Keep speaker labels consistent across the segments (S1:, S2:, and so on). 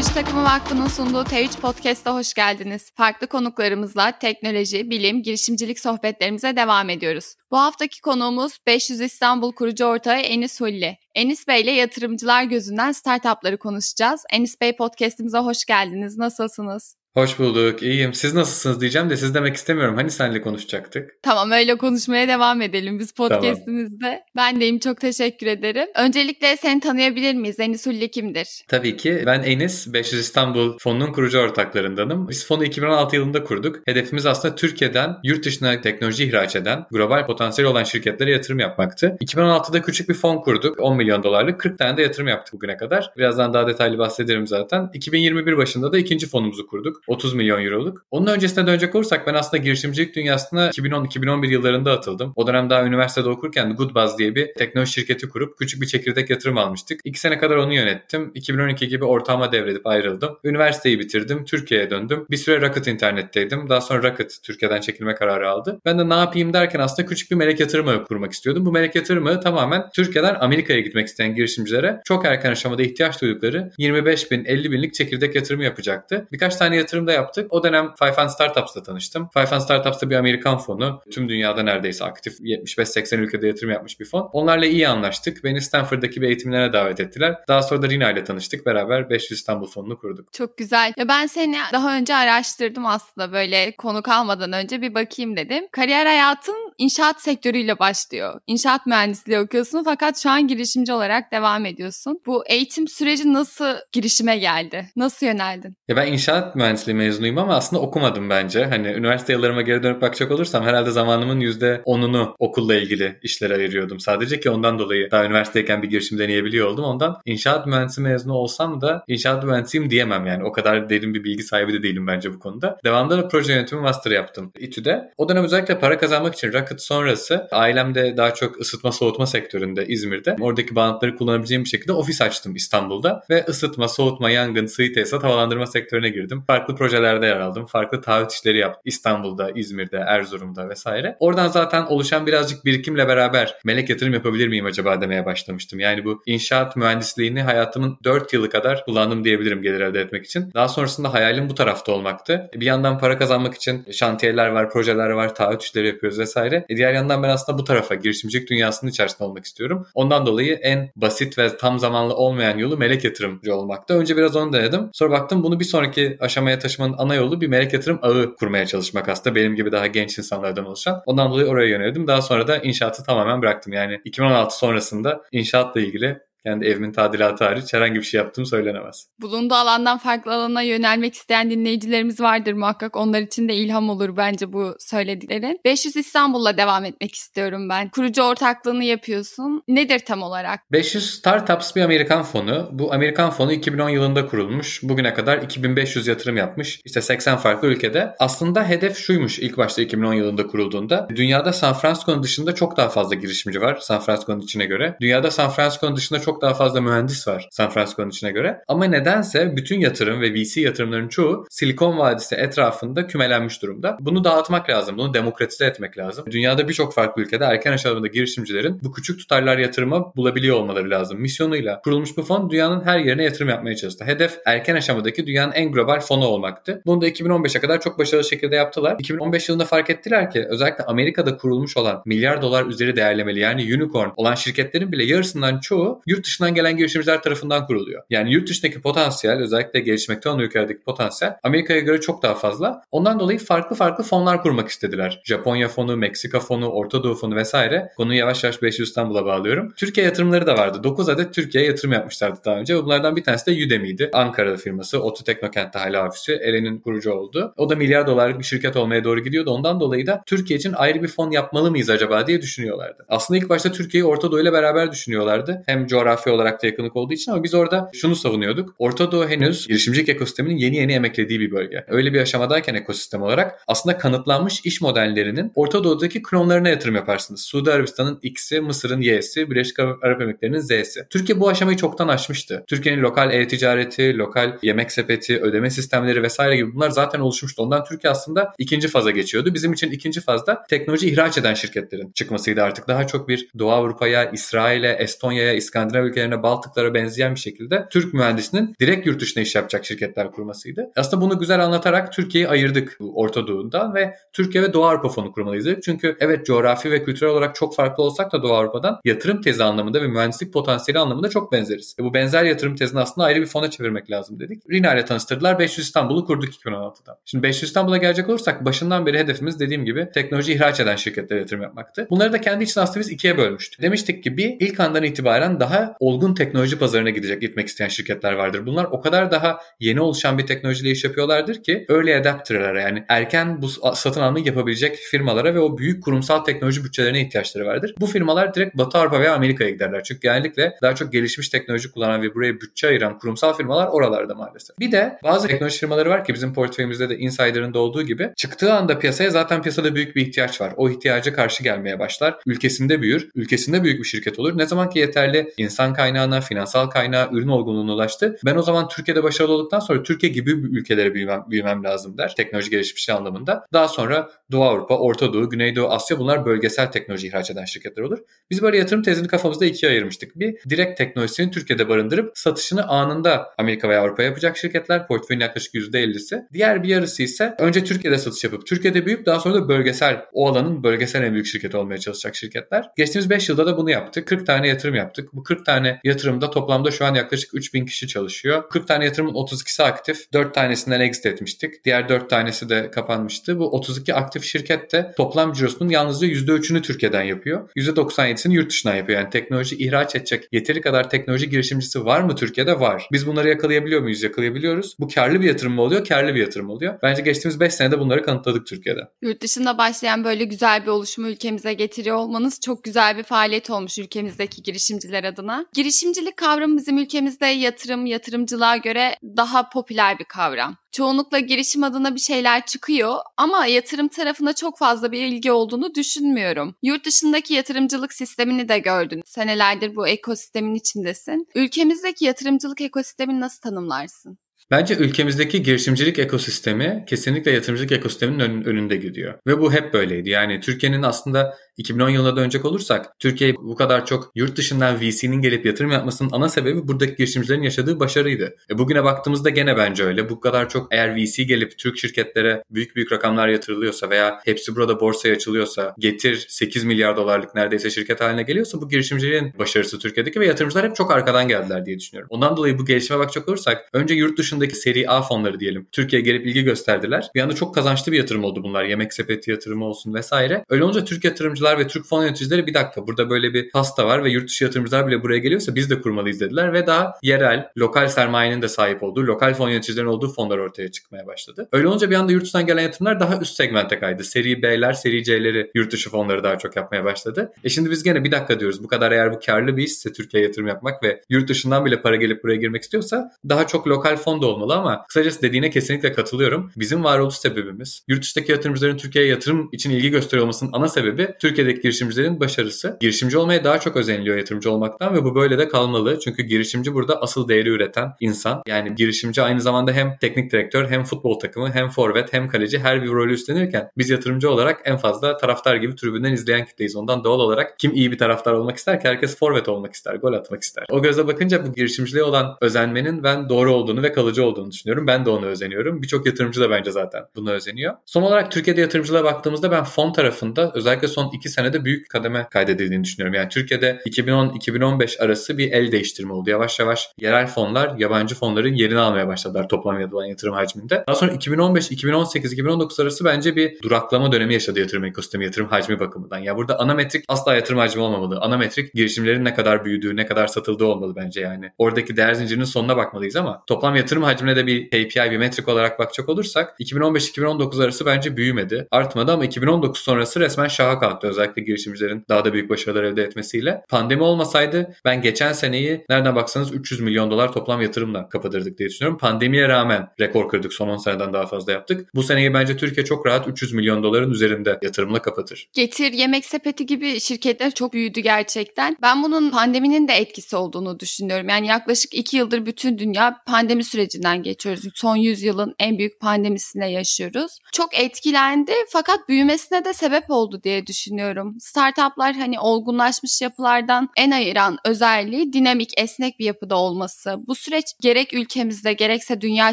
S1: Teknoloji Takımı Vakfı'nın sunduğu T3 Podcast'a hoş geldiniz. Farklı konuklarımızla teknoloji, bilim, girişimcilik sohbetlerimize devam ediyoruz. Bu haftaki konuğumuz 500 İstanbul kurucu ortağı Enis Hulli. Enis Bey ile yatırımcılar gözünden startupları konuşacağız. Enis Bey podcast'imize hoş geldiniz. Nasılsınız?
S2: Hoş bulduk, iyiyim. Siz nasılsınız diyeceğim de siz demek istemiyorum. Hani senle konuşacaktık?
S1: Tamam öyle konuşmaya devam edelim biz podcastimizde. Tamam. Ben deyim çok teşekkür ederim. Öncelikle seni tanıyabilir miyiz? Enis Ulli kimdir?
S2: Tabii ki. Ben Enis, 500 İstanbul fonunun kurucu ortaklarındanım. Biz fonu 2016 yılında kurduk. Hedefimiz aslında Türkiye'den yurt dışına teknoloji ihraç eden, global potansiyel olan şirketlere yatırım yapmaktı. 2016'da küçük bir fon kurduk. 10 milyon dolarlık. 40 tane de yatırım yaptık bugüne kadar. Birazdan daha detaylı bahsederim zaten. 2021 başında da ikinci fonumuzu kurduk. 30 milyon euroluk. Onun öncesine dönecek olursak ben aslında girişimcilik dünyasına 2010-2011 yıllarında atıldım. O dönem daha üniversitede okurken Goodbuzz diye bir teknoloji şirketi kurup küçük bir çekirdek yatırım almıştık. İki sene kadar onu yönettim. 2012 gibi ortağıma devredip ayrıldım. Üniversiteyi bitirdim. Türkiye'ye döndüm. Bir süre Rocket internetteydim. Daha sonra Rocket Türkiye'den çekilme kararı aldı. Ben de ne yapayım derken aslında küçük bir melek yatırımı kurmak istiyordum. Bu melek yatırımı tamamen Türkiye'den Amerika'ya gitmek isteyen girişimcilere çok erken aşamada ihtiyaç duydukları 25 bin 50 binlik çekirdek yatırımı yapacaktı. Birkaç tane yatırım da yaptık. O dönem Five Startups'la tanıştım. Five Startups'ta bir Amerikan fonu. Tüm dünyada neredeyse aktif 75-80 ülkede yatırım yapmış bir fon. Onlarla iyi anlaştık. Beni Stanford'daki bir eğitimlere davet ettiler. Daha sonra da Rina ile tanıştık. Beraber 500 İstanbul fonunu kurduk.
S1: Çok güzel. Ya ben seni daha önce araştırdım aslında böyle konu kalmadan önce bir bakayım dedim. Kariyer hayatın inşaat sektörüyle başlıyor. İnşaat mühendisliği okuyorsun fakat şu an girişimci olarak devam ediyorsun. Bu eğitim süreci nasıl girişime geldi? Nasıl yöneldin?
S2: Ya ben inşaat mühendisliği mezunuyum ama aslında okumadım bence. Hani üniversite yıllarıma geri dönüp bakacak olursam herhalde zamanımın %10'unu okulla ilgili işlere ayırıyordum. Sadece ki ondan dolayı daha üniversiteyken bir girişim deneyebiliyor oldum. Ondan inşaat mühendisi mezunu olsam da inşaat mühendisiyim diyemem yani. O kadar derin bir bilgi sahibi de değilim bence bu konuda. Devamında da proje yönetimi master yaptım İTÜ'de. O dönem özellikle para kazanmak için Rocket sonrası ailemde daha çok ısıtma soğutma sektöründe İzmir'de. Oradaki bağlantıları kullanabileceğim bir şekilde ofis açtım İstanbul'da ve ısıtma, soğutma, yangın, sığ tesisat, havalandırma sektörüne girdim. Farklı projelerde yer aldım. Farklı taahhüt işleri yaptım. İstanbul'da, İzmir'de, Erzurum'da vesaire. Oradan zaten oluşan birazcık birikimle beraber melek yatırım yapabilir miyim acaba demeye başlamıştım. Yani bu inşaat mühendisliğini hayatımın 4 yılı kadar kullandım diyebilirim gelir elde etmek için. Daha sonrasında hayalim bu tarafta olmaktı. Bir yandan para kazanmak için şantiyeler var, projeler var, taahhüt işleri yapıyoruz vesaire. E diğer yandan ben aslında bu tarafa girişimcilik dünyasının içerisinde olmak istiyorum. Ondan dolayı en basit ve tam zamanlı olmayan yolu melek yatırımcı olmakta. Önce biraz onu denedim. Sonra baktım bunu bir sonraki aşamaya taşımanın ana yolu bir melek yatırım ağı kurmaya çalışmak aslında. Benim gibi daha genç insanlardan oluşan. Ondan dolayı oraya yöneldim. Daha sonra da inşaatı tamamen bıraktım. Yani 2016 sonrasında inşaatla ilgili kendi evimin tadilatı hariç herhangi bir şey yaptığım söylenemez.
S1: Bulunduğu alandan farklı alana yönelmek isteyen dinleyicilerimiz vardır muhakkak. Onlar için de ilham olur bence bu söylediklerin. 500 İstanbul'la devam etmek istiyorum ben. Kurucu ortaklığını yapıyorsun. Nedir tam olarak?
S2: 500 Startups bir Amerikan fonu. Bu Amerikan fonu 2010 yılında kurulmuş. Bugüne kadar 2500 yatırım yapmış. İşte 80 farklı ülkede. Aslında hedef şuymuş ilk başta 2010 yılında kurulduğunda. Dünyada San Francisco'nun dışında çok daha fazla girişimci var San Francisco'nun içine göre. Dünyada San Francisco'nun dışında çok çok daha fazla mühendis var San Francisco'nun içine göre. Ama nedense bütün yatırım ve VC yatırımların çoğu Silikon Vadisi etrafında kümelenmiş durumda. Bunu dağıtmak lazım. Bunu demokratize etmek lazım. Dünyada birçok farklı ülkede erken aşamada girişimcilerin bu küçük tutarlar yatırıma bulabiliyor olmaları lazım. Misyonuyla kurulmuş bu fon dünyanın her yerine yatırım yapmaya çalıştı. Hedef erken aşamadaki dünyanın en global fonu olmaktı. Bunu da 2015'e kadar çok başarılı şekilde yaptılar. 2015 yılında fark ettiler ki özellikle Amerika'da kurulmuş olan milyar dolar üzeri değerlemeli yani unicorn olan şirketlerin bile yarısından çoğu yurt yurt dışından gelen girişimciler tarafından kuruluyor. Yani yurt dışındaki potansiyel özellikle gelişmekte olan ülkelerdeki potansiyel Amerika'ya göre çok daha fazla. Ondan dolayı farklı farklı fonlar kurmak istediler. Japonya fonu, Meksika fonu, Orta Doğu fonu vesaire. Konuyu yavaş yavaş 500 İstanbul'a bağlıyorum. Türkiye yatırımları da vardı. 9 adet Türkiye'ye yatırım yapmışlardı daha önce. Bunlardan bir tanesi de Udemy'di. Ankara'da firması. Oto Teknokent'te hala ofisi. Eren'in kurucu oldu. O da milyar dolarlık bir şirket olmaya doğru gidiyordu. Ondan dolayı da Türkiye için ayrı bir fon yapmalı mıyız acaba diye düşünüyorlardı. Aslında ilk başta Türkiye'yi Orta Doğu ile beraber düşünüyorlardı. Hem coğrafi olarak olarak da yakınlık olduğu için ama biz orada şunu savunuyorduk. Orta Doğu henüz girişimcilik ekosisteminin yeni yeni emeklediği bir bölge. Öyle bir aşamadayken ekosistem olarak aslında kanıtlanmış iş modellerinin Orta Doğu'daki klonlarına yatırım yaparsınız. Suudi Arabistan'ın X'i, Mısır'ın Y'si, Birleşik Arap Emirlikleri'nin Z'si. Türkiye bu aşamayı çoktan aşmıştı. Türkiye'nin lokal e-ticareti, lokal yemek sepeti, ödeme sistemleri vesaire gibi bunlar zaten oluşmuştu. Ondan Türkiye aslında ikinci faza geçiyordu. Bizim için ikinci fazda teknoloji ihraç eden şirketlerin çıkmasıydı artık. Daha çok bir Doğu Avrupa'ya, İsrail'e, Estonya'ya, İskandinav İskandinav ülkelerine, Baltıklara benzeyen bir şekilde Türk mühendisinin direkt yurt dışına iş yapacak şirketler kurmasıydı. Aslında bunu güzel anlatarak Türkiye'yi ayırdık Orta Doğu'dan ve Türkiye ve Doğu Avrupa fonu kurmalıyız dedik. Çünkü evet coğrafi ve kültürel olarak çok farklı olsak da Doğu Avrupa'dan yatırım tezi anlamında ve mühendislik potansiyeli anlamında çok benzeriz. Ve bu benzer yatırım tezini aslında ayrı bir fona çevirmek lazım dedik. Rina ile tanıştırdılar. 500 İstanbul'u kurduk 2016'da. Şimdi 500 İstanbul'a gelecek olursak başından beri hedefimiz dediğim gibi teknoloji ihraç eden şirketlere yatırım yapmaktı. Bunları da kendi için aslında biz ikiye bölmüştük. Demiştik ki bir ilk andan itibaren daha olgun teknoloji pazarına gidecek gitmek isteyen şirketler vardır. Bunlar o kadar daha yeni oluşan bir teknolojiyle iş yapıyorlardır ki early adapter'lara yani erken bu satın almayı yapabilecek firmalara ve o büyük kurumsal teknoloji bütçelerine ihtiyaçları vardır. Bu firmalar direkt Batı Avrupa veya Amerika'ya giderler. Çünkü genellikle daha çok gelişmiş teknoloji kullanan ve buraya bütçe ayıran kurumsal firmalar oralarda maalesef. Bir de bazı teknoloji firmaları var ki bizim portföyümüzde de Insider'ın da olduğu gibi çıktığı anda piyasaya zaten piyasada büyük bir ihtiyaç var. O ihtiyaca karşı gelmeye başlar. Ülkesinde büyür. Ülkesinde büyük bir şirket olur. Ne zaman ki yeterli insan kaynağına, finansal kaynağı, ürün olgunluğuna ulaştı. Ben o zaman Türkiye'de başarılı olduktan sonra Türkiye gibi ülkelere büyümem, büyümem lazım der. Teknoloji gelişmişliği anlamında. Daha sonra Doğu Avrupa, Orta Doğu, Güneydoğu Asya bunlar bölgesel teknoloji ihraç eden şirketler olur. Biz böyle yatırım tezini kafamızda ikiye ayırmıştık. Bir direkt teknolojisini Türkiye'de barındırıp satışını anında Amerika veya Avrupa yapacak şirketler. Portföyün yaklaşık %50'si. Diğer bir yarısı ise önce Türkiye'de satış yapıp Türkiye'de büyüyüp daha sonra da bölgesel o alanın bölgesel en büyük şirketi olmaya çalışacak şirketler. Geçtiğimiz 5 yılda da bunu yaptık. 40 tane yatırım yaptık. Bu 40 tane yatırımda toplamda şu an yaklaşık 3000 kişi çalışıyor. 40 tane yatırımın 32'si aktif. 4 tanesinden exit etmiştik. Diğer 4 tanesi de kapanmıştı. Bu 32 aktif şirket de toplam cirosunun yalnızca %3'ünü Türkiye'den yapıyor. %97'sini yurt dışından yapıyor. Yani teknoloji ihraç edecek yeteri kadar teknoloji girişimcisi var mı Türkiye'de? Var. Biz bunları yakalayabiliyor muyuz? Yakalayabiliyoruz. Bu karlı bir yatırım mı oluyor? Karlı bir yatırım oluyor. Bence geçtiğimiz 5 senede bunları kanıtladık Türkiye'de.
S1: Yurt dışında başlayan böyle güzel bir oluşumu ülkemize getiriyor olmanız çok güzel bir faaliyet olmuş ülkemizdeki girişimciler adına. Girişimcilik kavramı bizim ülkemizde yatırım, yatırımcılığa göre daha popüler bir kavram. Çoğunlukla girişim adına bir şeyler çıkıyor ama yatırım tarafında çok fazla bir ilgi olduğunu düşünmüyorum. Yurt dışındaki yatırımcılık sistemini de gördün. Senelerdir bu ekosistemin içindesin. Ülkemizdeki yatırımcılık ekosistemini nasıl tanımlarsın?
S2: Bence ülkemizdeki girişimcilik ekosistemi kesinlikle yatırımcılık ekosisteminin önünde gidiyor. Ve bu hep böyleydi. Yani Türkiye'nin aslında 2010 yılına dönecek olursak Türkiye bu kadar çok yurt dışından VC'nin gelip yatırım yapmasının ana sebebi buradaki girişimcilerin yaşadığı başarıydı. E bugüne baktığımızda gene bence öyle. Bu kadar çok eğer VC gelip Türk şirketlere büyük büyük rakamlar yatırılıyorsa veya hepsi burada borsaya açılıyorsa getir 8 milyar dolarlık neredeyse şirket haline geliyorsa bu girişimciliğin başarısı Türkiye'deki ve yatırımcılar hep çok arkadan geldiler diye düşünüyorum. Ondan dolayı bu gelişime bakacak olursak önce yurt dışındaki seri A fonları diyelim Türkiye'ye gelip ilgi gösterdiler. Bir anda çok kazançlı bir yatırım oldu bunlar. Yemek sepeti yatırımı olsun vesaire. Öyle olunca Türk yatırımcılar ve Türk fon yöneticileri bir dakika burada böyle bir hasta var ve yurt dışı yatırımcılar bile buraya geliyorsa biz de kurmalıyız dediler ve daha yerel, lokal sermayenin de sahip olduğu, lokal fon yöneticilerin olduğu fonlar ortaya çıkmaya başladı. Öyle olunca bir anda yurt dışından gelen yatırımlar daha üst segmente kaydı. Seri B'ler, seri C'leri yurt dışı fonları daha çok yapmaya başladı. E şimdi biz gene bir dakika diyoruz. Bu kadar eğer bu karlı bir işse Türkiye'ye yatırım yapmak ve yurt dışından bile para gelip buraya girmek istiyorsa daha çok lokal fon da olmalı ama kısacası dediğine kesinlikle katılıyorum. Bizim varoluş sebebimiz yurt dışındaki yatırımcıların Türkiye'ye yatırım için ilgi gösteriyor olmasının ana sebebi Türkiye'deki girişimcilerin başarısı. Girişimci olmaya daha çok özeniliyor yatırımcı olmaktan ve bu böyle de kalmalı. Çünkü girişimci burada asıl değeri üreten insan. Yani girişimci aynı zamanda hem teknik direktör hem futbol takımı hem forvet hem kaleci her bir rolü üstlenirken biz yatırımcı olarak en fazla taraftar gibi tribünden izleyen kitleyiz. Ondan doğal olarak kim iyi bir taraftar olmak ister ki herkes forvet olmak ister, gol atmak ister. O gözle bakınca bu girişimciliğe olan özenmenin ben doğru olduğunu ve kalıcı olduğunu düşünüyorum. Ben de onu özeniyorum. Birçok yatırımcı da bence zaten buna özeniyor. Son olarak Türkiye'de yatırımcılığa baktığımızda ben fon tarafında özellikle son iki senede büyük kademe kaydedildiğini düşünüyorum. Yani Türkiye'de 2010-2015 arası bir el değiştirme oldu. Yavaş yavaş yerel fonlar yabancı fonların yerini almaya başladılar toplam yapılan yatırım hacminde. Daha sonra 2015, 2018, 2019 arası bence bir duraklama dönemi yaşadı yatırım ekosistemi, yatırım hacmi bakımından. Ya burada ana metrik asla yatırım hacmi olmamalı. Ana metrik girişimlerin ne kadar büyüdüğü, ne kadar satıldığı olmalı bence yani. Oradaki değer zincirinin sonuna bakmalıyız ama toplam yatırım hacmine de bir KPI, bir metrik olarak bakacak olursak 2015-2019 arası bence büyümedi. Artmadı ama 2019 sonrası resmen şaha kalktı. Özellikle girişimcilerin daha da büyük başarılar elde etmesiyle. Pandemi olmasaydı ben geçen seneyi nereden baksanız 300 milyon dolar toplam yatırımla kapatırdık diye düşünüyorum. Pandemiye rağmen rekor kırdık. Son 10 seneden daha fazla yaptık. Bu seneyi bence Türkiye çok rahat 300 milyon doların üzerinde yatırımla kapatır.
S1: Getir, Yemek Sepeti gibi şirketler çok büyüdü gerçekten. Ben bunun pandeminin de etkisi olduğunu düşünüyorum. Yani yaklaşık 2 yıldır bütün dünya pandemi sürecinde sürecinden geçiyoruz. Son yüzyılın en büyük pandemisine yaşıyoruz. Çok etkilendi fakat büyümesine de sebep oldu diye düşünüyorum. Startuplar hani olgunlaşmış yapılardan en ayıran özelliği dinamik, esnek bir yapıda olması. Bu süreç gerek ülkemizde gerekse dünya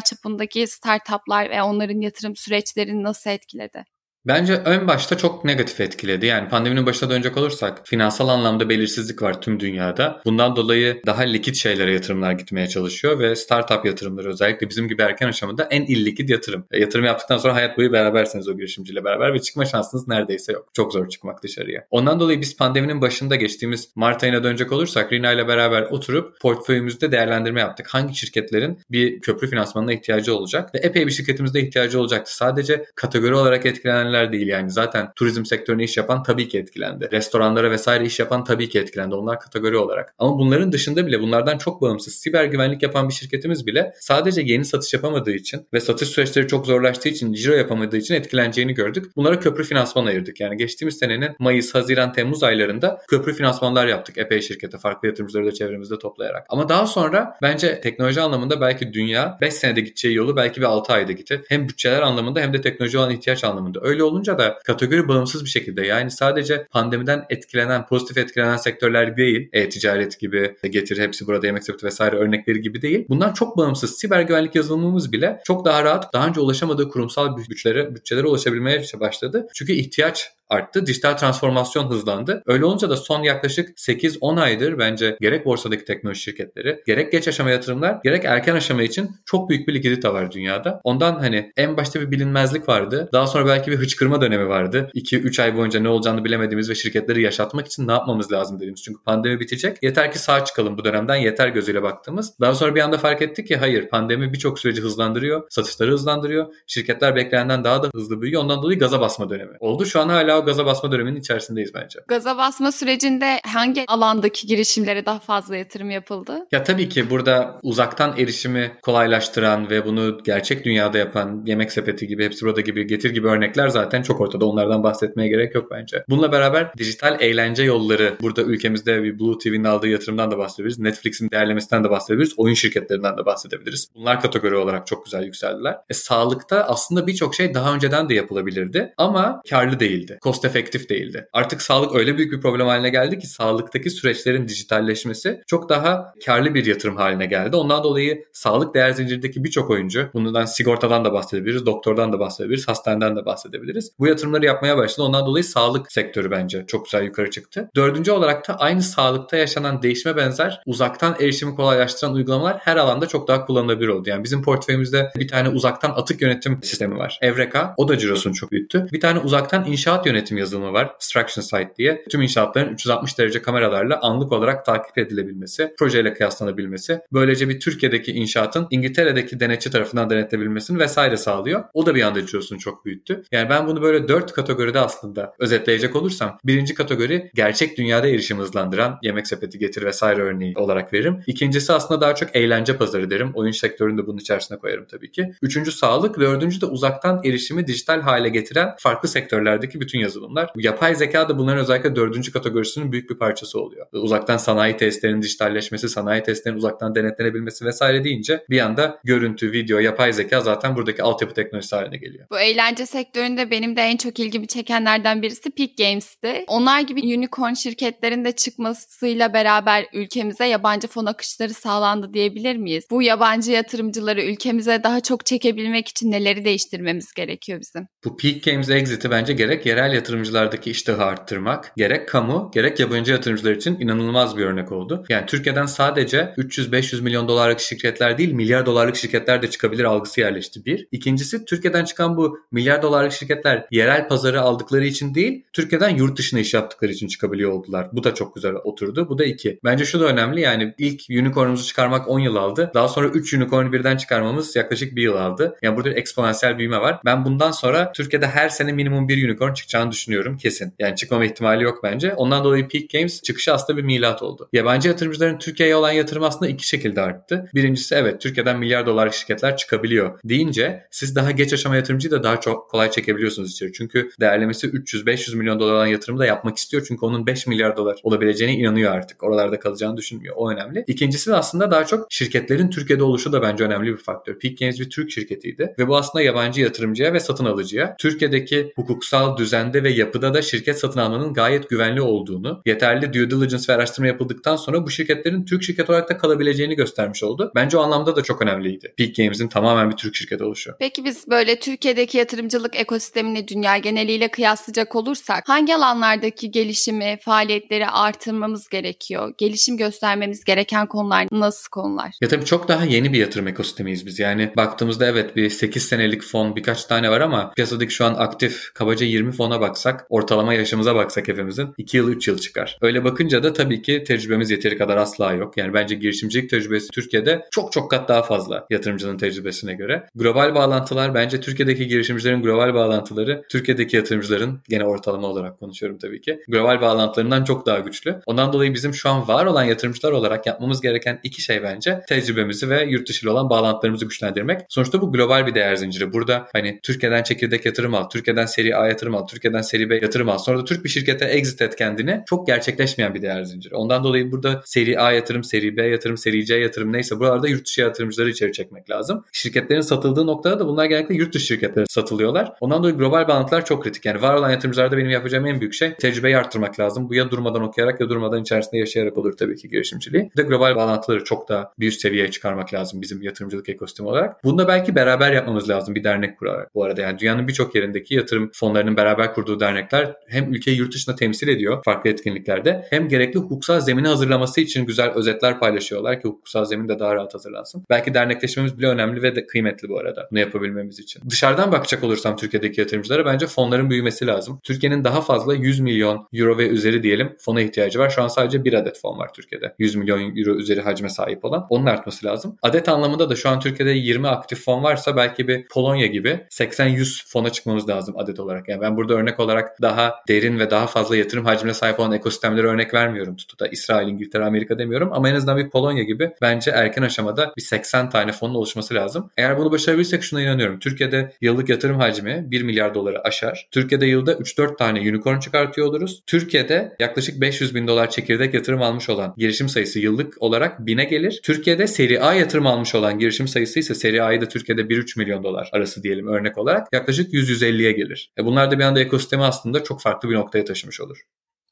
S1: çapındaki startuplar ve onların yatırım süreçlerini nasıl etkiledi?
S2: Bence ön başta çok negatif etkiledi. Yani pandeminin başına dönecek olursak finansal anlamda belirsizlik var tüm dünyada. Bundan dolayı daha likit şeylere yatırımlar gitmeye çalışıyor ve startup yatırımları özellikle bizim gibi erken aşamada en illikit yatırım. E, yatırım yaptıktan sonra hayat boyu beraberseniz o girişimciyle beraber ve çıkma şansınız neredeyse yok. Çok zor çıkmak dışarıya. Ondan dolayı biz pandeminin başında geçtiğimiz Mart ayına dönecek olursak Rina ile beraber oturup portföyümüzde değerlendirme yaptık. Hangi şirketlerin bir köprü finansmanına ihtiyacı olacak ve epey bir şirketimizde ihtiyacı olacaktı. Sadece kategori olarak etkilenenler sektörler değil yani. Zaten turizm sektörüne iş yapan tabii ki etkilendi. Restoranlara vesaire iş yapan tabii ki etkilendi. Onlar kategori olarak. Ama bunların dışında bile bunlardan çok bağımsız siber güvenlik yapan bir şirketimiz bile sadece yeni satış yapamadığı için ve satış süreçleri çok zorlaştığı için, ciro yapamadığı için etkileneceğini gördük. Bunlara köprü finansman ayırdık. Yani geçtiğimiz senenin Mayıs, Haziran, Temmuz aylarında köprü finansmanlar yaptık epey şirkete farklı yatırımcıları da çevremizde toplayarak. Ama daha sonra bence teknoloji anlamında belki dünya 5 senede gideceği yolu belki bir 6 ayda gitti. Hem bütçeler anlamında hem de teknoloji olan ihtiyaç anlamında. Öyle olunca da kategori bağımsız bir şekilde yani sadece pandemiden etkilenen, pozitif etkilenen sektörler değil, e-ticaret gibi, getir hepsi burada yemek sepeti vesaire örnekleri gibi değil. Bundan çok bağımsız siber güvenlik yazılımımız bile çok daha rahat daha önce ulaşamadığı kurumsal güçlere, bütçelere ulaşabilmeye başladı. Çünkü ihtiyaç arttı. Dijital transformasyon hızlandı. Öyle olunca da son yaklaşık 8-10 aydır bence gerek borsadaki teknoloji şirketleri, gerek geç aşama yatırımlar, gerek erken aşama için çok büyük bir likidite var dünyada. Ondan hani en başta bir bilinmezlik vardı. Daha sonra belki bir hıçkırma dönemi vardı. 2-3 ay boyunca ne olacağını bilemediğimiz ve şirketleri yaşatmak için ne yapmamız lazım dediğimiz. Çünkü pandemi bitecek. Yeter ki sağ çıkalım bu dönemden yeter gözüyle baktığımız. Daha sonra bir anda fark ettik ki hayır pandemi birçok süreci hızlandırıyor. Satışları hızlandırıyor. Şirketler beklenenden daha da hızlı büyüyor. Ondan dolayı gaza basma dönemi. Oldu şu an hala o gaza basma döneminin içerisindeyiz bence.
S1: Gaza basma sürecinde hangi alandaki girişimlere daha fazla yatırım yapıldı?
S2: Ya tabii ki burada uzaktan erişimi kolaylaştıran ve bunu gerçek dünyada yapan yemek sepeti gibi, hepsi burada gibi, getir gibi örnekler zaten çok ortada. Onlardan bahsetmeye gerek yok bence. Bununla beraber dijital eğlence yolları burada ülkemizde bir Blue TV'nin aldığı yatırımdan da bahsedebiliriz. Netflix'in değerlemesinden de bahsedebiliriz. Oyun şirketlerinden de bahsedebiliriz. Bunlar kategori olarak çok güzel yükseldiler. E, sağlıkta aslında birçok şey daha önceden de yapılabilirdi ama karlı değildi. Cost efektif değildi. Artık sağlık öyle büyük bir problem haline geldi ki sağlıktaki süreçlerin dijitalleşmesi çok daha karlı bir yatırım haline geldi. Ondan dolayı sağlık değer zincirindeki birçok oyuncu, bundan sigortadan da bahsedebiliriz, doktordan da bahsedebiliriz, hastaneden de bahsedebiliriz. Bu yatırımları yapmaya başladı. Ondan dolayı sağlık sektörü bence çok güzel yukarı çıktı. Dördüncü olarak da aynı sağlıkta yaşanan değişime benzer uzaktan erişimi kolaylaştıran uygulamalar her alanda çok daha kullanılabilir oldu. Yani bizim portföyümüzde bir tane uzaktan atık yönetim sistemi var. Evreka. O da cirosunu çok büyüttü. Bir tane uzaktan inşaat yönetim yazılımı var. Struction Site diye. Tüm inşaatların 360 derece kameralarla anlık olarak takip edilebilmesi, projeyle kıyaslanabilmesi. Böylece bir Türkiye'deki inşaatın İngiltere'deki denetçi tarafından denetlenebilmesini vesaire sağlıyor. O da bir anda cirosunu çok büyüttü. Yani ben bunu böyle dört kategoride aslında özetleyecek olursam birinci kategori gerçek dünyada erişim hızlandıran yemek sepeti getir vesaire örneği olarak veririm. İkincisi aslında daha çok eğlence pazarı derim. Oyun sektörünü de bunun içerisine koyarım tabii ki. Üçüncü sağlık. Dördüncü de uzaktan erişimi dijital hale getiren farklı sektörlerdeki bütün yazılımlar. Yapay zeka da bunların özellikle dördüncü kategorisinin büyük bir parçası oluyor. Uzaktan sanayi testlerinin dijitalleşmesi, sanayi testlerinin uzaktan denetlenebilmesi vesaire deyince bir anda görüntü, video, yapay zeka zaten buradaki altyapı teknolojisi haline geliyor.
S1: Bu eğlence sektöründe benim de en çok ilgimi çekenlerden birisi Peak Games'ti. Onlar gibi unicorn şirketlerin de çıkmasıyla beraber ülkemize yabancı fon akışları sağlandı diyebilir miyiz? Bu yabancı yatırımcıları ülkemize daha çok çekebilmek için neleri değiştirmemiz gerekiyor bizim?
S2: Bu Peak Games exit'i bence gerek yerel yatırımcılardaki iştahı arttırmak, gerek kamu, gerek yabancı yatırımcılar için inanılmaz bir örnek oldu. Yani Türkiye'den sadece 300-500 milyon dolarlık şirketler değil, milyar dolarlık şirketler de çıkabilir algısı yerleşti bir. İkincisi Türkiye'den çıkan bu milyar dolarlık şirketler yerel pazarı aldıkları için değil, Türkiye'den yurt dışına iş yaptıkları için çıkabiliyor oldular. Bu da çok güzel oturdu. Bu da iki. Bence şu da önemli yani ilk unicornumuzu çıkarmak 10 yıl aldı. Daha sonra 3 unicorn birden çıkarmamız yaklaşık bir yıl aldı. Yani burada eksponansiyel büyüme var. Ben bundan sonra Türkiye'de her sene minimum bir unicorn çıkacağını çıkacağını düşünüyorum kesin. Yani çıkmama ihtimali yok bence. Ondan dolayı Peak Games çıkışı aslında bir milat oldu. Yabancı yatırımcıların Türkiye'ye olan yatırımı aslında iki şekilde arttı. Birincisi evet Türkiye'den milyar dolarlık şirketler çıkabiliyor deyince siz daha geç aşama yatırımcıyı da daha çok kolay çekebiliyorsunuz içeri. Çünkü değerlemesi 300-500 milyon dolar olan yatırımı da yapmak istiyor. Çünkü onun 5 milyar dolar olabileceğine inanıyor artık. Oralarda kalacağını düşünmüyor. O önemli. İkincisi de aslında daha çok şirketlerin Türkiye'de oluşu da bence önemli bir faktör. Peak Games bir Türk şirketiydi ve bu aslında yabancı yatırımcıya ve satın alıcıya Türkiye'deki hukuksal düzende ve yapıda da şirket satın almanın gayet güvenli olduğunu, yeterli due diligence ve araştırma yapıldıktan sonra bu şirketlerin Türk şirket olarak da kalabileceğini göstermiş oldu. Bence o anlamda da çok önemliydi. Peak Games'in tamamen bir Türk şirketi oluşu.
S1: Peki biz böyle Türkiye'deki yatırımcılık ekosistemini dünya geneliyle kıyaslayacak olursak hangi alanlardaki gelişimi, faaliyetleri artırmamız gerekiyor? Gelişim göstermemiz gereken konular nasıl konular?
S2: Ya tabii çok daha yeni bir yatırım ekosistemiyiz biz. Yani baktığımızda evet bir 8 senelik fon birkaç tane var ama piyasadaki şu an aktif kabaca 20 fona baksak ortalama yaşımıza baksak hepimizin 2 yıl 3 yıl çıkar. Öyle bakınca da tabii ki tecrübemiz yeteri kadar asla yok. Yani bence girişimcilik tecrübesi Türkiye'de çok çok kat daha fazla yatırımcının tecrübesine göre. Global bağlantılar bence Türkiye'deki girişimcilerin global bağlantıları Türkiye'deki yatırımcıların gene ortalama olarak konuşuyorum tabii ki. Global bağlantılarından çok daha güçlü. Ondan dolayı bizim şu an var olan yatırımcılar olarak yapmamız gereken iki şey bence tecrübemizi ve yurt dışı ile olan bağlantılarımızı güçlendirmek. Sonuçta bu global bir değer zinciri. Burada hani Türkiye'den çekirdek yatırım al, Türkiye'den seri A yatırım al, Türkiye'den seri B yatırım al. Sonra da Türk bir şirkete exit et kendini. Çok gerçekleşmeyen bir değer zinciri. Ondan dolayı burada seri A yatırım, seri B yatırım, seri C yatırım neyse buralarda yurt dışı yatırımcıları içeri çekmek lazım. Şirketlerin satıldığı noktada da bunlar genellikle yurt dışı şirketlere satılıyorlar. Ondan dolayı global bağlantılar çok kritik. Yani var olan yatırımcılarda benim yapacağım en büyük şey tecrübeyi arttırmak lazım. Bu ya durmadan okuyarak ya durmadan içerisinde yaşayarak olur tabii ki girişimciliği. Bir de global bağlantıları çok daha bir üst seviyeye çıkarmak lazım bizim yatırımcılık ekosistemi olarak. Bunu da belki beraber yapmamız lazım bir dernek kurarak. Bu arada yani dünyanın birçok yerindeki yatırım fonlarının beraber kurduğu dernekler hem ülkeyi yurt dışında temsil ediyor farklı etkinliklerde hem gerekli hukuksal zemini hazırlaması için güzel özetler paylaşıyorlar ki hukuksal zemin de daha rahat hazırlansın. Belki dernekleşmemiz bile önemli ve de kıymetli bu arada bunu yapabilmemiz için. Dışarıdan bakacak olursam Türkiye'deki yatırımcılara bence fonların büyümesi lazım. Türkiye'nin daha fazla 100 milyon euro ve üzeri diyelim fona ihtiyacı var. Şu an sadece bir adet fon var Türkiye'de. 100 milyon euro üzeri hacme sahip olan. Onun artması lazım. Adet anlamında da şu an Türkiye'de 20 aktif fon varsa belki bir Polonya gibi 80-100 fona çıkmamız lazım adet olarak. Yani ben burada örnek olarak daha derin ve daha fazla yatırım hacmine sahip olan ekosistemlere örnek vermiyorum tutuda. İsrail, İngiltere, Amerika demiyorum ama en azından bir Polonya gibi bence erken aşamada bir 80 tane fonun oluşması lazım. Eğer bunu başarabilirsek şuna inanıyorum. Türkiye'de yıllık yatırım hacmi 1 milyar doları aşar. Türkiye'de yılda 3-4 tane unicorn çıkartıyor oluruz. Türkiye'de yaklaşık 500 bin dolar çekirdek yatırım almış olan girişim sayısı yıllık olarak 1000'e gelir. Türkiye'de seri A yatırım almış olan girişim sayısı ise seri A'yı da Türkiye'de 1-3 milyon dolar arası diyelim örnek olarak yaklaşık 100-150'ye gelir. E bunlar da bir anda ekosistemi aslında çok farklı bir noktaya taşımış olur.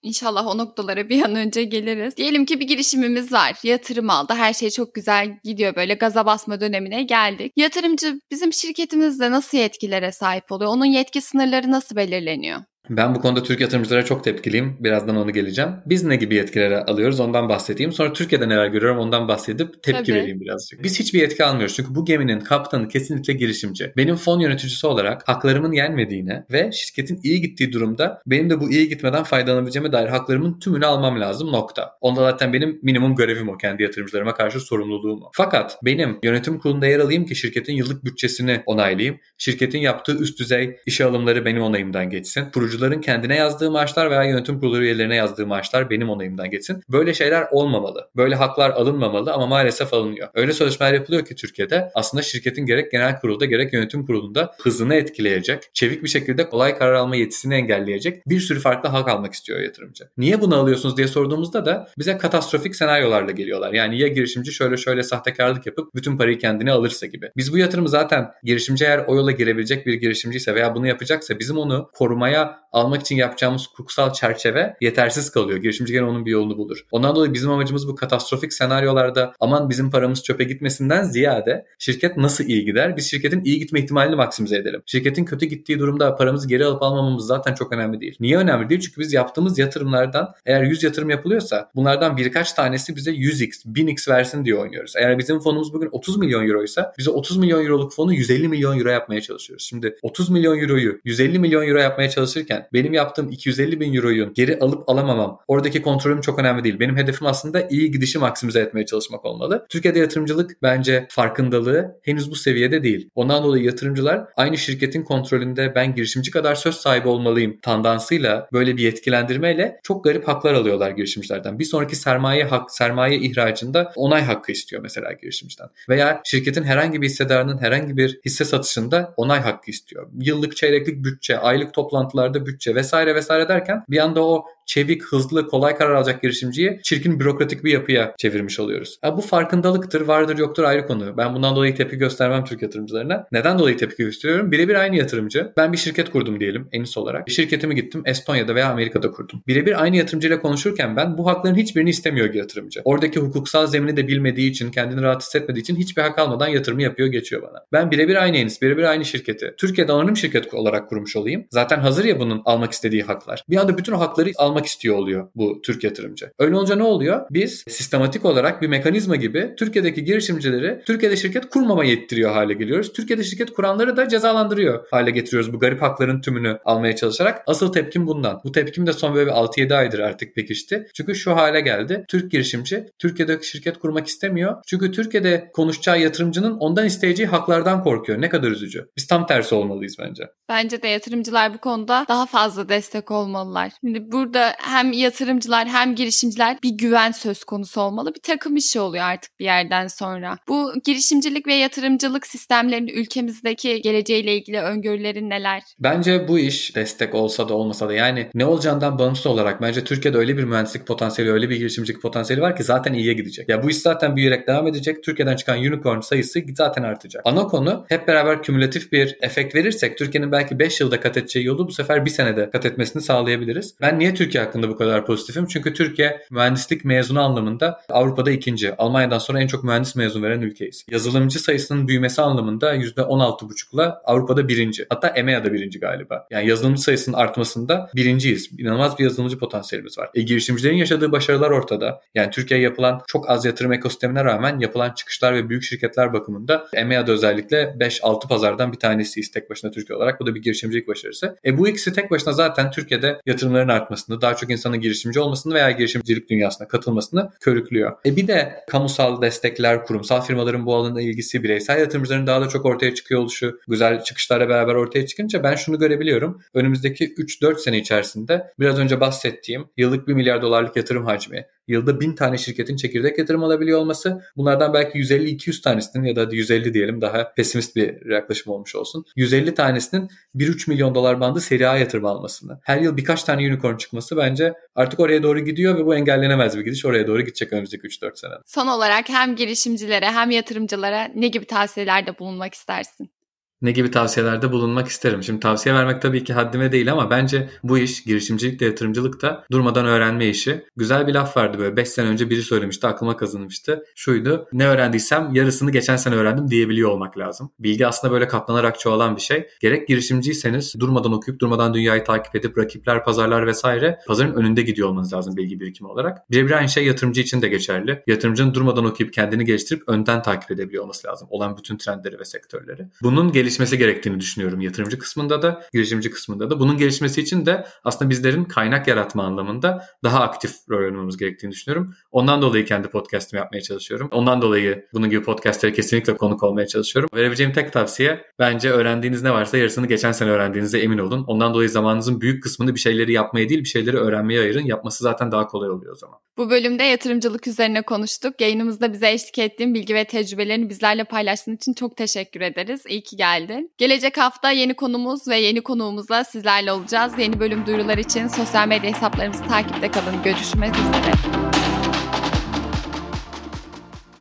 S1: İnşallah o noktalara bir an önce geliriz. Diyelim ki bir girişimimiz var. Yatırım aldı. Her şey çok güzel gidiyor böyle gaza basma dönemine geldik. Yatırımcı bizim şirketimizde nasıl yetkilere sahip oluyor? Onun yetki sınırları nasıl belirleniyor?
S2: Ben bu konuda Türk yatırımcılara çok tepkiliyim. Birazdan onu geleceğim. Biz ne gibi yetkileri alıyoruz ondan bahsedeyim. Sonra Türkiye'de neler görüyorum ondan bahsedip tepki Tabii. vereyim birazcık. Biz hiçbir yetki almıyoruz. Çünkü bu geminin kaptanı kesinlikle girişimci. Benim fon yöneticisi olarak haklarımın yenmediğine ve şirketin iyi gittiği durumda benim de bu iyi gitmeden faydalanabileceğime dair haklarımın tümünü almam lazım nokta. Onda zaten benim minimum görevim o. Kendi yatırımcılarıma karşı sorumluluğum o. Fakat benim yönetim kurulunda yer alayım ki şirketin yıllık bütçesini onaylayayım. Şirketin yaptığı üst düzey işe alımları benim onayımdan geçsin. Kurucu oyuncuların kendine yazdığı maaşlar veya yönetim kurulu üyelerine yazdığı maaşlar benim onayımdan geçsin. Böyle şeyler olmamalı. Böyle haklar alınmamalı ama maalesef alınıyor. Öyle sözleşmeler yapılıyor ki Türkiye'de aslında şirketin gerek genel kurulda gerek yönetim kurulunda hızını etkileyecek, çevik bir şekilde kolay karar alma yetisini engelleyecek bir sürü farklı hak almak istiyor yatırımcı. Niye bunu alıyorsunuz diye sorduğumuzda da bize katastrofik senaryolarla geliyorlar. Yani ya girişimci şöyle şöyle sahtekarlık yapıp bütün parayı kendine alırsa gibi. Biz bu yatırımı zaten girişimci eğer o yola girebilecek bir girişimciyse veya bunu yapacaksa bizim onu korumaya almak için yapacağımız hukuksal çerçeve yetersiz kalıyor. Girişimci gene onun bir yolunu bulur. Ondan dolayı bizim amacımız bu katastrofik senaryolarda aman bizim paramız çöpe gitmesinden ziyade şirket nasıl iyi gider? Biz şirketin iyi gitme ihtimalini maksimize edelim. Şirketin kötü gittiği durumda paramızı geri alıp almamamız zaten çok önemli değil. Niye önemli değil? Çünkü biz yaptığımız yatırımlardan eğer 100 yatırım yapılıyorsa bunlardan birkaç tanesi bize 100x, 1000x versin diye oynuyoruz. Eğer bizim fonumuz bugün 30 milyon euroysa bize 30 milyon euroluk fonu 150 milyon euro yapmaya çalışıyoruz. Şimdi 30 milyon euroyu 150 milyon euro yapmaya çalışırken benim yaptığım 250 bin euroyu geri alıp alamamam, oradaki kontrolüm çok önemli değil. Benim hedefim aslında iyi gidişi maksimize etmeye çalışmak olmalı. Türkiye'de yatırımcılık bence farkındalığı henüz bu seviyede değil. Ondan dolayı yatırımcılar aynı şirketin kontrolünde ben girişimci kadar söz sahibi olmalıyım tandansıyla böyle bir yetkilendirmeyle çok garip haklar alıyorlar girişimcilerden. Bir sonraki sermaye hak, sermaye ihracında onay hakkı istiyor mesela girişimciden. Veya şirketin herhangi bir hissedarının herhangi bir hisse satışında onay hakkı istiyor. Yıllık çeyreklik bütçe, aylık toplantılarda bütçe vesaire vesaire derken bir anda o çevik, hızlı, kolay karar alacak girişimciyi çirkin bürokratik bir yapıya çevirmiş oluyoruz. Ha, bu farkındalıktır, vardır yoktur ayrı konu. Ben bundan dolayı tepki göstermem Türk yatırımcılarına. Neden dolayı tepki gösteriyorum? Birebir aynı yatırımcı. Ben bir şirket kurdum diyelim Enis olarak. Şirketimi gittim Estonya'da veya Amerika'da kurdum. Birebir aynı yatırımcıyla konuşurken ben bu hakların hiçbirini istemiyor yatırımcı. Oradaki hukuksal zemini de bilmediği için, kendini rahat hissetmediği için hiçbir hak almadan yatırımı yapıyor geçiyor bana. Ben birebir aynı Enis, birebir aynı şirketi. Türkiye'de anonim şirket olarak kurmuş olayım. Zaten hazır ya bunun almak istediği haklar. Bir anda bütün o hakları almak istiyor oluyor bu Türk yatırımcı. Öyle olunca ne oluyor? Biz sistematik olarak bir mekanizma gibi Türkiye'deki girişimcileri Türkiye'de şirket kurmama yettiriyor hale geliyoruz. Türkiye'de şirket kuranları da cezalandırıyor hale getiriyoruz bu garip hakların tümünü almaya çalışarak. Asıl tepkim bundan. Bu tepkim de son böyle 6-7 aydır artık pekişti. Çünkü şu hale geldi. Türk girişimci Türkiye'de şirket kurmak istemiyor. Çünkü Türkiye'de konuşacağı yatırımcının ondan isteyeceği haklardan korkuyor. Ne kadar üzücü. Biz tam tersi olmalıyız bence.
S1: Bence de yatırımcılar bu konuda daha fazla destek olmalılar. Şimdi burada hem yatırımcılar hem girişimciler bir güven söz konusu olmalı. Bir takım işi oluyor artık bir yerden sonra. Bu girişimcilik ve yatırımcılık sistemlerinin ülkemizdeki geleceğiyle ilgili öngörülerin neler?
S2: Bence bu iş destek olsa da olmasa da yani ne olacağından bağımsız olarak bence Türkiye'de öyle bir mühendislik potansiyeli, öyle bir girişimcilik potansiyeli var ki zaten iyiye gidecek. Ya bu iş zaten büyüyerek devam edecek. Türkiye'den çıkan unicorn sayısı zaten artacak. Ana konu hep beraber kümülatif bir efekt verirsek Türkiye'nin belki 5 yılda kat edeceği yolu bu sefer bir senede kat etmesini sağlayabiliriz. Ben niye Türkiye hakkında bu kadar pozitifim? Çünkü Türkiye mühendislik mezunu anlamında Avrupa'da ikinci. Almanya'dan sonra en çok mühendis mezun veren ülkeyiz. Yazılımcı sayısının büyümesi anlamında %16,5'la Avrupa'da birinci. Hatta EMEA'da birinci galiba. Yani yazılımcı sayısının artmasında birinciyiz. İnanılmaz bir yazılımcı potansiyelimiz var. E, girişimcilerin yaşadığı başarılar ortada. Yani Türkiye'ye yapılan çok az yatırım ekosistemine rağmen yapılan çıkışlar ve büyük şirketler bakımında EMEA'da özellikle 5-6 pazardan bir tanesiyiz tek başına Türkiye olarak. Bu da bir girişimcilik başarısı. E bu ikisi tek başına zaten Türkiye'de yatırımların artmasını, daha çok insanın girişimci olmasını veya girişimcilik dünyasına katılmasını körüklüyor. E bir de kamusal destekler, kurumsal firmaların bu alana ilgisi, bireysel yatırımcıların daha da çok ortaya çıkıyor oluşu, güzel çıkışlarla beraber ortaya çıkınca ben şunu görebiliyorum. Önümüzdeki 3-4 sene içerisinde biraz önce bahsettiğim yıllık 1 milyar dolarlık yatırım hacmi, yılda 1000 tane şirketin çekirdek yatırım alabiliyor olması bunlardan belki 150-200 tanesinin ya da 150 diyelim daha pesimist bir yaklaşım olmuş olsun. 150 tanesinin 1-3 milyon dolar bandı seri A yatırım almasını. Her yıl birkaç tane unicorn çıkması bence artık oraya doğru gidiyor ve bu engellenemez bir gidiş. Oraya doğru gidecek önümüzdeki 3-4 sene.
S1: Son olarak hem girişimcilere hem yatırımcılara ne gibi tavsiyelerde bulunmak istersin?
S2: Ne gibi tavsiyelerde bulunmak isterim. Şimdi tavsiye vermek tabii ki haddime değil ama bence bu iş girişimcilik de yatırımcılık da durmadan öğrenme işi. Güzel bir laf vardı böyle 5 sene önce biri söylemişti aklıma kazınmıştı. Şuydu ne öğrendiysem yarısını geçen sene öğrendim diyebiliyor olmak lazım. Bilgi aslında böyle katlanarak çoğalan bir şey. Gerek girişimciyseniz durmadan okuyup durmadan dünyayı takip edip rakipler, pazarlar vesaire pazarın önünde gidiyor olmanız lazım bilgi birikimi olarak. Birebir aynı şey yatırımcı için de geçerli. Yatırımcının durmadan okuyup kendini geliştirip önden takip edebiliyor olması lazım. Olan bütün trendleri ve sektörleri. Bunun gelişmesi gerektiğini düşünüyorum yatırımcı kısmında da, girişimci kısmında da. Bunun gelişmesi için de aslında bizlerin kaynak yaratma anlamında daha aktif rol oynamamız gerektiğini düşünüyorum. Ondan dolayı kendi podcast'ımı yapmaya çalışıyorum. Ondan dolayı bunun gibi podcast'lere kesinlikle konuk olmaya çalışıyorum. Verebileceğim tek tavsiye bence öğrendiğiniz ne varsa yarısını geçen sene öğrendiğinize emin olun. Ondan dolayı zamanınızın büyük kısmını bir şeyleri yapmaya değil bir şeyleri öğrenmeye ayırın. Yapması zaten daha kolay oluyor o zaman.
S1: Bu bölümde yatırımcılık üzerine konuştuk. Yayınımızda bize eşlik ettiğin bilgi ve tecrübelerini bizlerle paylaştığın için çok teşekkür ederiz. İyi ki geldin. Gelecek hafta yeni konumuz ve yeni konuğumuzla sizlerle olacağız. Yeni bölüm duyurular için sosyal medya hesaplarımızı takipte kalın. Görüşmek üzere.